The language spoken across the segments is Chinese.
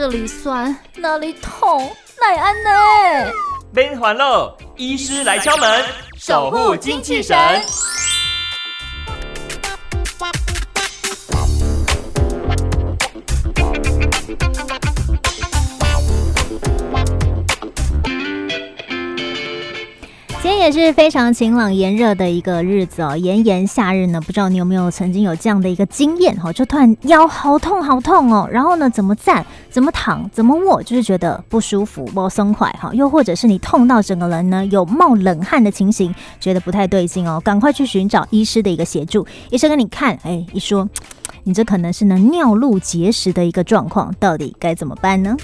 这里酸，那里痛，奈安呢？免烦恼，医师来敲门，守护精气神。也是非常晴朗炎热的一个日子哦，炎炎夏日呢，不知道你有没有曾经有这样的一个经验哈？就突然腰好痛好痛哦，然后呢，怎么站、怎么躺、怎么卧，就是觉得不舒服、不松快哈。又或者是你痛到整个人呢有冒冷汗的情形，觉得不太对劲哦，赶快去寻找医师的一个协助。医生跟你看，哎，一说你这可能是呢尿路结石的一个状况，到底该怎么办呢？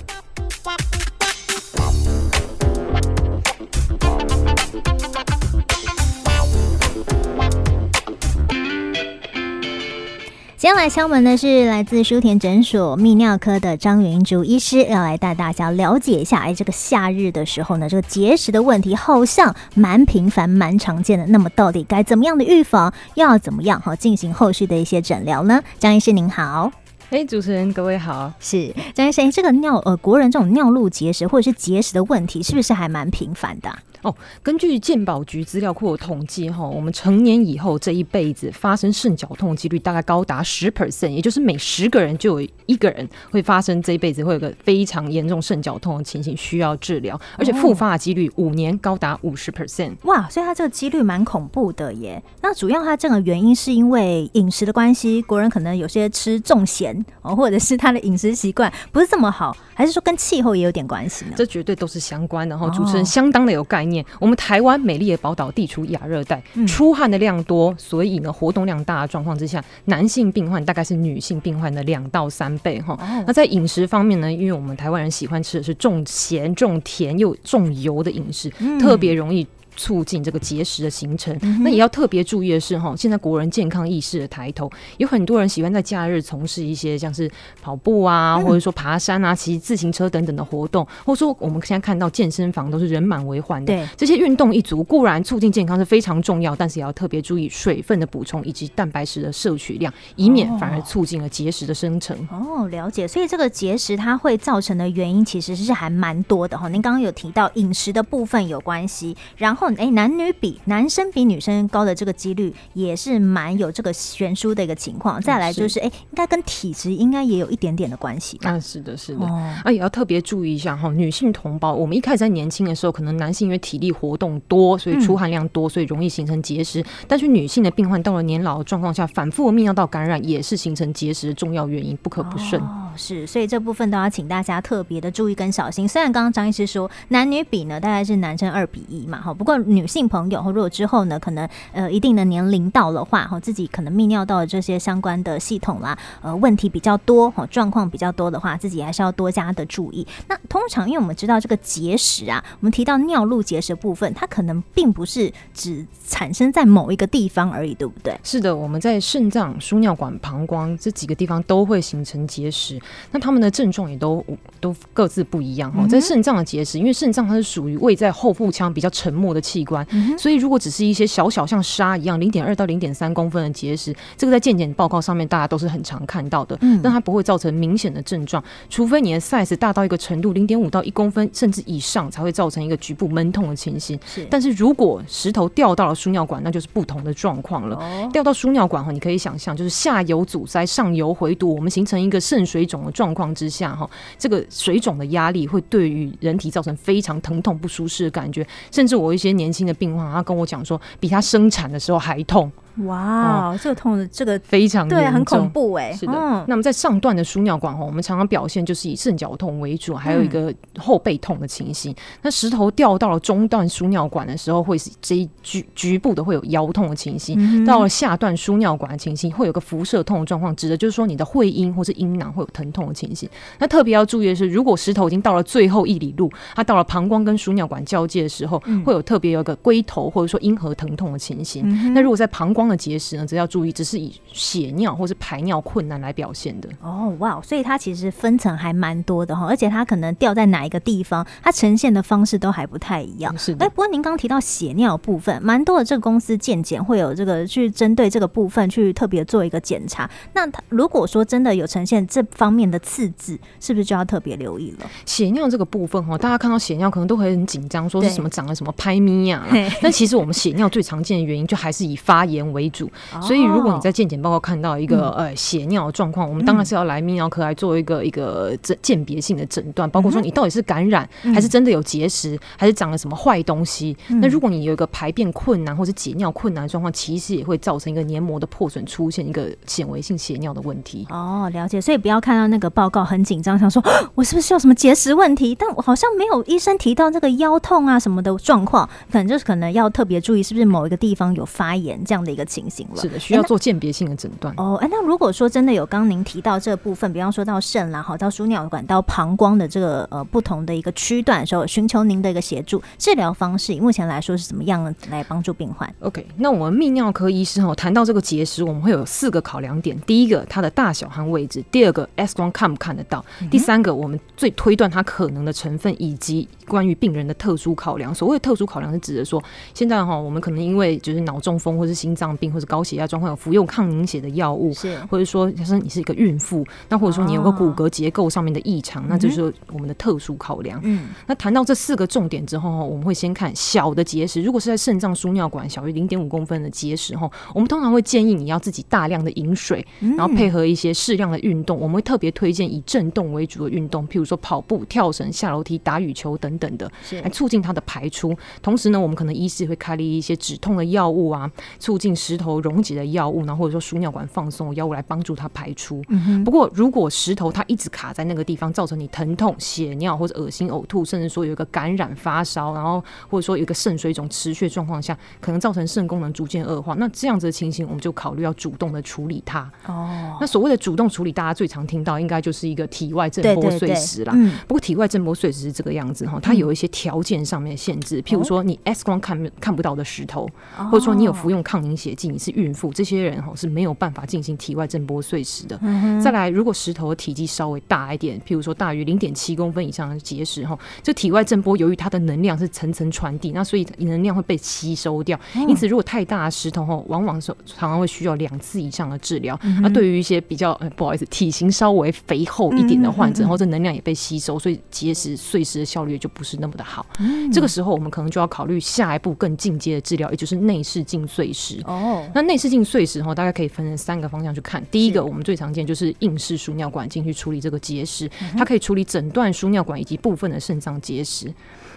今天来敲门的是来自舒田诊所泌尿科的张云竹医师，要来带大家了解一下，哎，这个夏日的时候呢，这个结石的问题好像蛮频繁、蛮常见的。那么到底该怎么样的预防？又要怎么样哈进行后续的一些诊疗呢？张医师您好，哎，主持人各位好，是张医师，这个尿呃国人这种尿路结石或者是结石的问题，是不是还蛮频繁的？哦，根据健保局资料库的统计，哈，我们成年以后这一辈子发生肾绞痛几率大概高达十 percent，也就是每十个人就有一个人会发生这一辈子会有个非常严重肾绞痛的情形需要治疗，而且复发的几率五年高达五十 percent。哇，所以它这个几率蛮恐怖的耶。那主要它这个原因是因为饮食的关系，国人可能有些吃重咸哦，或者是他的饮食习惯不是这么好，还是说跟气候也有点关系呢？这绝对都是相关的哈。主持人相当的有概念。我们台湾美丽的宝岛地处亚热带，出汗的量多，所以呢活动量大的状况之下，男性病患大概是女性病患的两到三倍哈。那在饮食方面呢，因为我们台湾人喜欢吃的是重咸、重甜又重油的饮食，特别容易。促进这个结石的形成，那也要特别注意的是哈，现在国人健康意识的抬头，有很多人喜欢在假日从事一些像是跑步啊，或者说爬山啊、骑自行车等等的活动，或者说我们现在看到健身房都是人满为患的。对，这些运动一族固然促进健康是非常重要，但是也要特别注意水分的补充以及蛋白质的摄取量，以免反而促进了结石的生成。哦，了解。所以这个结石它会造成的原因其实是还蛮多的哈。您刚刚有提到饮食的部分有关系，然后。哎，男女比男生比女生高的这个几率也是蛮有这个悬殊的一个情况。再来就是，哎，应该跟体质应该也有一点点的关系。啊，是的，是的。啊，也要特别注意一下哈，女性同胞，我们一开始在年轻的时候，可能男性因为体力活动多，所以出汗量多，所以容易形成结石。但是女性的病患到了年老的状况下，反复的泌尿道感染也是形成结石的重要原因，不可不慎。哦，是，所以这部分都要请大家特别的注意跟小心。虽然刚刚张医师说男女比呢，大概是男生二比一嘛，哈，不过。女性朋友，如果之后呢，可能呃一定的年龄到了话，哈，自己可能泌尿道的这些相关的系统啦，呃，问题比较多，哈，状况比较多的话，自己还是要多加的注意。那通常，因为我们知道这个结石啊，我们提到尿路结石部分，它可能并不是只产生在某一个地方而已，对不对？是的，我们在肾脏、输尿管、膀胱这几个地方都会形成结石，那他们的症状也都都各自不一样哈。在肾脏的结石，因为肾脏它是属于位在后腹腔比较沉默的器官，所以如果只是一些小小像沙一样零点二到零点三公分的结石，这个在健检报告上面大家都是很常看到的，但它不会造成明显的症状，除非你的 size 大到一个程度，零点五到一公分甚至以上才会造成一个局部闷痛的情形。是，但是如果石头掉到了输尿管，那就是不同的状况了。掉到输尿管哈，你可以想象就是下游阻塞，上游回堵，我们形成一个肾水肿的状况之下哈，这个水肿的压力会对于人体造成非常疼痛不舒适的感觉，甚至我一些年轻的病患，他跟我讲说，比他生产的时候还痛。哇、这个痛的这个非常对，很恐怖哎。是的，嗯、那么在上段的输尿管哈，我们常常表现就是以肾绞痛为主，还有一个后背痛的情形。嗯、那石头掉到了中段输尿管的时候，会是这一局局部的会有腰痛的情形。嗯、到了下段输尿管的情形，会有个辐射痛的状况，指的就是说你的会阴或是阴囊会有疼痛的情形。那特别要注意的是，如果石头已经到了最后一里路，它到了膀胱跟输尿管交界的时候，嗯、会有特别有一个龟头或者说阴核疼痛的情形。嗯、那如果在膀胱光的结石呢，则要注意，只是以血尿或是排尿困难来表现的。哦，哇，所以它其实分层还蛮多的哈，而且它可能掉在哪一个地方，它呈现的方式都还不太一样。是的。哎，不过您刚提到血尿部分，蛮多的这个公司健检会有这个去针对这个部分去特别做一个检查。那它如果说真的有呈现这方面的刺字，是不是就要特别留意了？血尿这个部分哈，大家看到血尿可能都会很紧张，说是什么长了什么拍咪呀？但其实我们血尿最常见的原因就还是以发炎为主。哦、所以如果你在健检报告看到一个、嗯、呃血尿的状况，我们当然是要来泌尿科来做一个一个诊鉴别性的诊断，包括说你到底是感染、嗯、还是真的有结石，还是长了什么坏东西。嗯、那如果你有一个排便困难或是解尿困难的状况，其实也会造成一个黏膜的破损，出现一个显微性血尿的问题。哦，了解。所以不要看到那个报告很紧张，想说我是不是有什么结石问题？但我好像没有医生提到这个腰痛啊什么的状况，可能就是可能要特别注意是不是某一个地方有发炎这样的一个情形了。是的，需要做鉴别性的诊断。哦，哎，那如果说真的有刚刚您提到这部分，比方说到肾啦，好到输尿管到膀胱的这个呃不同的一个区段的时候，寻求您的一个协助，治疗方式目前来说是怎么样来帮助病患？OK，那我们泌尿科医师哈谈到这个结石，我们会有四个考量点：第一个，它的大小和位置；第二个，X 光看不看得到；第三个，我们最推断它可能的成分，以及关于病人的特殊考量。所谓的特殊考量是指的说，现在哈我们可能因为就是脑中风或是心脏病或者高血压状况有服用抗凝血的药物，是或者说假设你是一个孕妇，那或者说你有个骨骼结构上面的异常，哦、那就是我们的特殊考量。嗯，那谈到这四个重点之后，我们会先看小的结石，如果是在肾脏输尿管小于零点五公分的结石，哈，我们通常会建议你要自己大量的饮水，然后配合一些适量的运动。我们会特别推荐以震动为主的运动，譬如说跑步、跳绳、下楼梯、打羽球等等的，来促进它的排出。同时呢，我们可能医师会开立一些止痛的药物啊，促进石头溶解的药物，然后或者说输尿管放松的药物来帮助它排出。嗯、不过，如果石头它一直卡在那个地方，造成你疼痛、血尿或者恶心、呕吐，甚至说有一个感染、发烧，然后或者说有一个肾水肿持续状况下，可能造成肾功能逐渐恶化。那这样子的情形，我们就考虑要主动的处理它。哦，那所谓的主动处理，大家最常听到应该就是一个体外震波碎石啦。不过体外震波碎石是这个样子哈，它有一些条件上面的限制，譬如说你 X 光看看不到的石头，或者说你有服用抗凝血剂，你是孕妇，这些人哈是没有办法进行体外震波碎石的。再来，如果石头的体积稍微大一点，譬如说大于零点七公分以上的结石哈，这体外震波由于它的能量是层层传递，那所以能量会被吸收掉。因此，如果太大的石头哈，往往是常常会需要两次以上的治疗。那对于一些比较不好意思，体型稍微肥厚一点的患者，然后这能量也被吸收，所以结石碎石的效率就不是那么的好。这个时候，我们可能就要考虑下一步更进阶的治疗，也就是内视镜碎石。哦，那内视镜碎石哈，大概可以分成三个方向去看。第一个，我们最常见就是硬式输尿管进去处理这个结石，它可以处理整段输尿管以及部分的肾脏结石。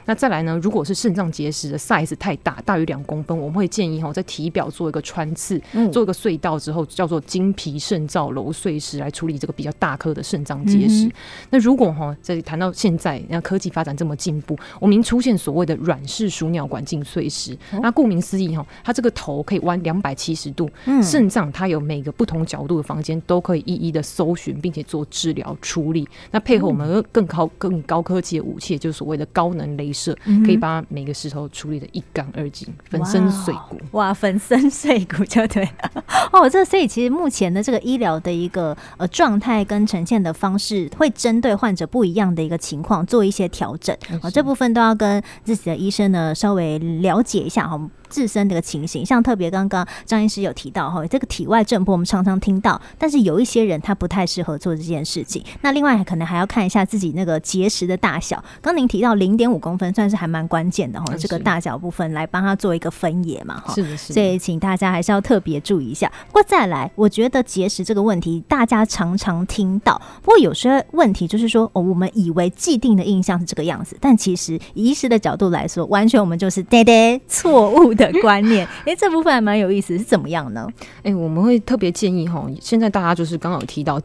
那再来呢？如果是肾脏结石的 size 太大，大于两公分，我们会建议哈，在体表做一个穿刺，做一个隧道之后，叫做经皮肾造瘘碎石来处理这个比较大颗的肾脏结石。嗯、那如果哈，在谈到现在，那科技发展这么进步，我们已经出现所谓的软式输尿管镜碎石。哦、那顾名思义哈，它这个头可以弯两百七十度，肾脏、嗯、它有每个不同角度的房间都可以一一的搜寻，并且做治疗处理。那配合我们更高更高科技的武器，就是所谓的高能雷射。是可以把每个石头处理的一干二净，粉身碎骨。哇，粉身碎骨就对了。哦，这所以其实目前的这个医疗的一个呃状态跟呈现的方式，会针对患者不一样的一个情况做一些调整。啊，这部分都要跟自己的医生呢稍微了解一下哈。自身的一个情形，像特别刚刚张医师有提到哈，这个体外震波我们常常听到，但是有一些人他不太适合做这件事情。那另外可能还要看一下自己那个结石的大小。刚您提到零点五公分，算是还蛮关键的哈，这个大小部分来帮他做一个分野嘛哈。是的，是。所以请大家还是要特别注意一下。不过再来，我觉得结石这个问题大家常常听到，不过有些问题就是说，哦，我们以为既定的印象是这个样子，但其实以医师的角度来说，完全我们就是对对错误的观念，哎、欸，这部分还蛮有意思，是怎么样呢？哎、欸，我们会特别建议哈，现在大家就是刚刚有提到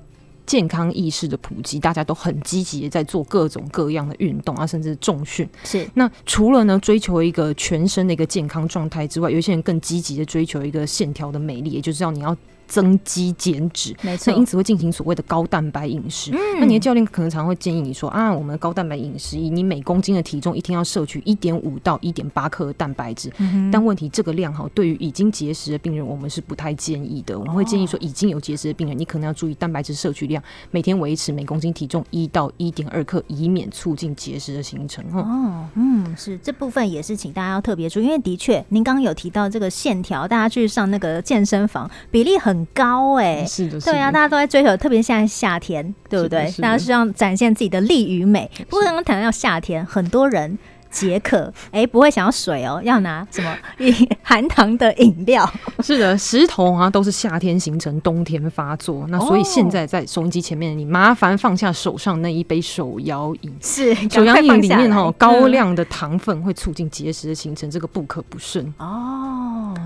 健康意识的普及，大家都很积极的在做各种各样的运动啊，甚至重训。是，那除了呢追求一个全身的一个健康状态之外，有些人更积极的追求一个线条的美丽，也就是要你要。增肌减脂，没错。那因此会进行所谓的高蛋白饮食。嗯、那你的教练可能常会建议你说啊，我们高蛋白饮食以你每公斤的体重一天要摄取一点五到一点八克的蛋白质。嗯、但问题这个量哈，对于已经节食的病人，我们是不太建议的。我们会建议说，已经有节食的病人，你可能要注意蛋白质摄取量，每天维持每公斤体重一到一点二克，以免促进节食的形成。哦，嗯，是这部分也是请大家要特别注意，因为的确您刚刚有提到这个线条，大家去上那个健身房比例很高哎、欸，是的，对啊，大家都在追求，特别现在夏天，对不对？大家是要展现自己的力与美。不过刚刚谈到夏天，很多人。解渴，哎、欸，不会想要水哦，要拿什么 含糖的饮料？是的，石头啊，都是夏天形成，冬天发作。那所以现在在收音机前面你，麻烦放下手上那一杯手摇饮。是，手摇饮里面哈高量的糖分会促进结石的形成，这个不可不慎。哦，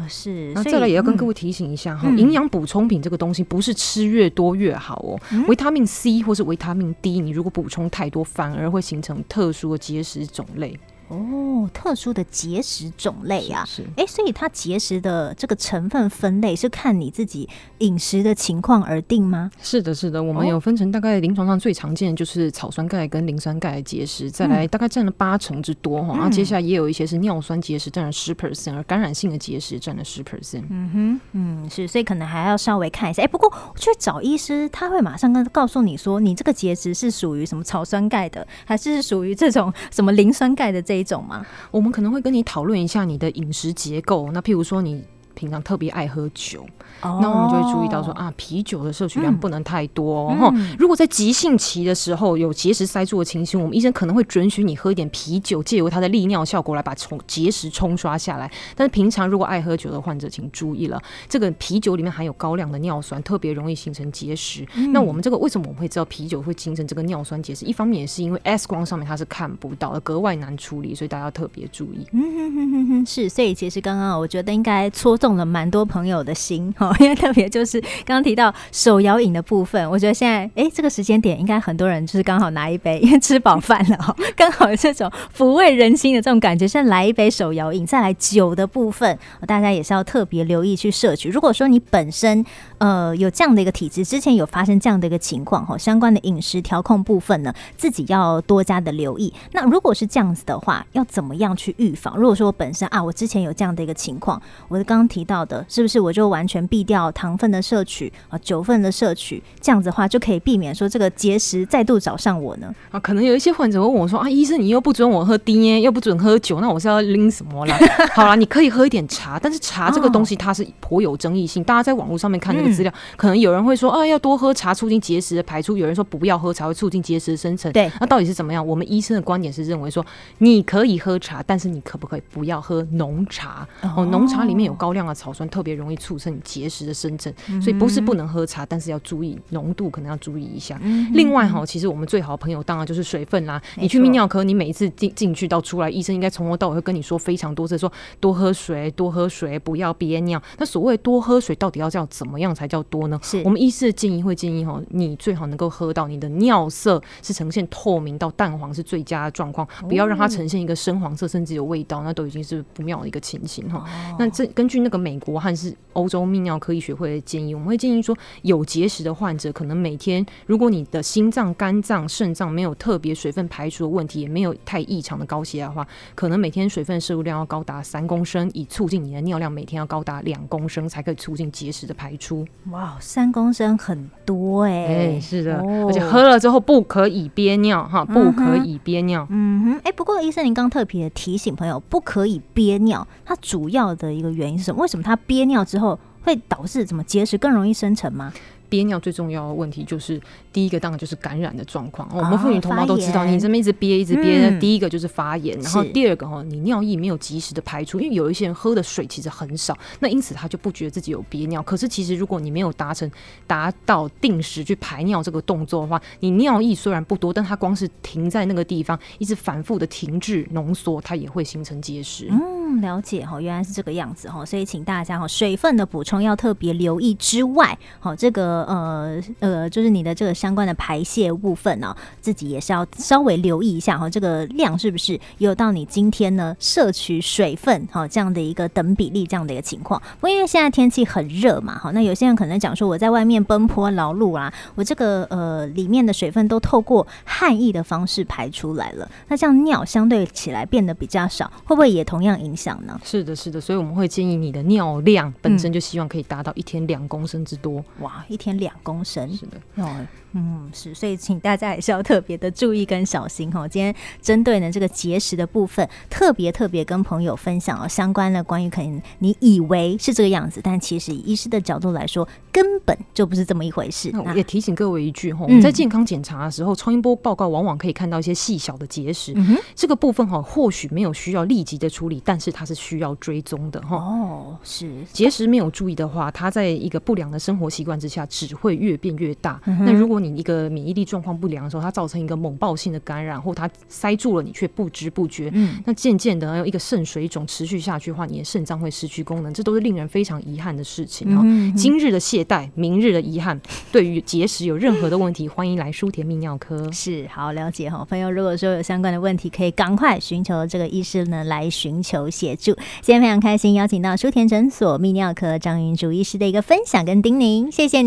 是。那再来也要跟各位提醒一下哈，营养补充品这个东西不是吃越多越好哦。维、嗯、他命 C 或是维他命 D，你如果补充太多，反而会形成特殊的结石种类。哦，特殊的结石种类啊，是，哎、欸，所以它结石的这个成分分类是看你自己饮食的情况而定吗？是的，是的，我们有分成大概临床上最常见的就是草酸钙跟磷酸钙的结石，再来大概占了八成之多哈，然后接下来也有一些是尿酸结石占了十 percent，而感染性的结石占了十 percent。嗯哼，嗯，是，所以可能还要稍微看一下。哎、欸，不过去找医师，他会马上跟告诉你说，你这个结石是属于什么草酸钙的，还是属于这种什么磷酸钙的这一种吗？我们可能会跟你讨论一下你的饮食结构。那譬如说，你平常特别爱喝酒。Oh, 那我们就会注意到说啊，啤酒的摄取量不能太多。然后、嗯，如果在急性期的时候有结石塞住的情形，我们医生可能会准许你喝一点啤酒，借由它的利尿效果来把冲结石冲刷下来。但是平常如果爱喝酒的患者，请注意了，这个啤酒里面含有高量的尿酸，特别容易形成结石。嗯、那我们这个为什么我们会知道啤酒会形成这个尿酸结石？一方面也是因为 X 光上面它是看不到的，格外难处理，所以大家要特别注意。嗯哼哼哼哼，是，所以其实刚刚我觉得应该戳中动了蛮多朋友的心哈，因为特别就是。刚刚提到手摇饮的部分，我觉得现在哎、这个时间点应该很多人就是刚好拿一杯，因 为吃饱饭了哈，刚好这种抚慰人心的这种感觉，现在来一杯手摇饮，再来酒的部分，大家也是要特别留意去摄取。如果说你本身呃有这样的一个体质，之前有发生这样的一个情况哈，相关的饮食调控部分呢，自己要多加的留意。那如果是这样子的话，要怎么样去预防？如果说我本身啊，我之前有这样的一个情况，我刚刚提到的，是不是我就完全避掉糖分的？摄取啊，酒分的摄取，这样子的话就可以避免说这个结石再度找上我呢？啊，可能有一些患者会问我说啊，医生你又不准我喝低耶，又不准喝酒，那我是要拎什么啦？好啦，你可以喝一点茶，但是茶这个东西它是颇有争议性，哦、大家在网络上面看那个资料、嗯，可能有人会说啊，要多喝茶促进结石的排出，有人说不要喝茶会促进结石的生成。对，那到底是怎么样？我们医生的观点是认为说，你可以喝茶，但是你可不可以不要喝浓茶？哦，浓茶里面有高量的草酸，特别容易促成结石的生成。所以不是不能喝茶，但是要注意浓度，可能要注意一下。嗯、另外哈，其实我们最好的朋友当然就是水分啦。你去泌尿科，你每一次进进去到出来，医生应该从头到尾会跟你说非常多次，说多喝水，多喝水，不要憋尿。那所谓多喝水，到底要叫怎么样才叫多呢？是我们医师的建议会建议哈，你最好能够喝到你的尿色是呈现透明到淡黄是最佳的状况，不要让它呈现一个深黄色，甚至有味道，那都已经是不妙的一个情形哈。那这根据那个美国还是欧洲泌尿科医学会的建议，我们会建议说。有结石的患者，可能每天，如果你的心脏、肝脏、肾脏没有特别水分排出的问题，也没有太异常的高血压的话，可能每天水分摄入量要高达三公升，以促进你的尿量每天要高达两公升，才可以促进结石的排出。哇，三公升很多哎、欸！哎、是的、而且喝了之后不可以憋尿哈，不可以憋尿。嗯哼，哎、不过医生，您刚特别提醒朋友，不可以憋尿，它主要的一个原因是什么？为什么他憋尿之后？会导致怎么结石更容易生成吗？憋尿最重要的问题就是，第一个当然就是感染的状况。我们妇女同胞都知道，你这么一直憋一直憋，第一个就是发炎，然后第二个哦，你尿液没有及时的排出，因为有一些人喝的水其实很少，那因此他就不觉得自己有憋尿。可是其实如果你没有达成达到定时去排尿这个动作的话，你尿液虽然不多，但它光是停在那个地方，一直反复的停滞浓缩，它也会形成结石。嗯，了解哈，原来是这个样子哈，所以请大家哈，水分的补充要特别留意之外，好这个。个呃呃，就是你的这个相关的排泄部分呢、哦，自己也是要稍微留意一下哈、哦，这个量是不是有到你今天呢摄取水分哈、哦、这样的一个等比例这样的一个情况。不过因为现在天气很热嘛，哈，那有些人可能讲说我在外面奔波劳碌啊，我这个呃里面的水分都透过汗液的方式排出来了，那这样尿相对起来变得比较少，会不会也同样影响呢？是的，是的，所以我们会建议你的尿量本身就希望可以达到一天两公升之多。哇，一天两公升，是的，哦。嗯，是，所以请大家也是要特别的注意跟小心哈。今天针对呢这个节食的部分，特别特别跟朋友分享哦相关的关于可能你以为是这个样子，但其实以医师的角度来说，根本就不是这么一回事。那我也提醒各位一句哈，我们在健康检查的时候，超音波报告往往可以看到一些细小的结石，嗯、这个部分哈或许没有需要立即的处理，但是它是需要追踪的哈。哦，是结石没有注意的话，它在一个不良的生活习惯之下，只会越变越大。嗯、那如果你一个免疫力状况不良的时候，它造成一个猛暴性的感染，或它塞住了你却不知不觉，嗯，那渐渐的有一个肾水肿持续下去的话，你的肾脏会失去功能，这都是令人非常遗憾的事情哈、嗯。今日的懈怠，明日的遗憾，对于结石有任何的问题，欢迎来舒田泌尿科。是，好了解哈，朋友如果说有相关的问题，可以赶快寻求这个医师呢来寻求协助。今天非常开心邀请到舒田诊所泌尿科张云竹医师的一个分享跟叮咛，谢谢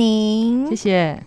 谢谢。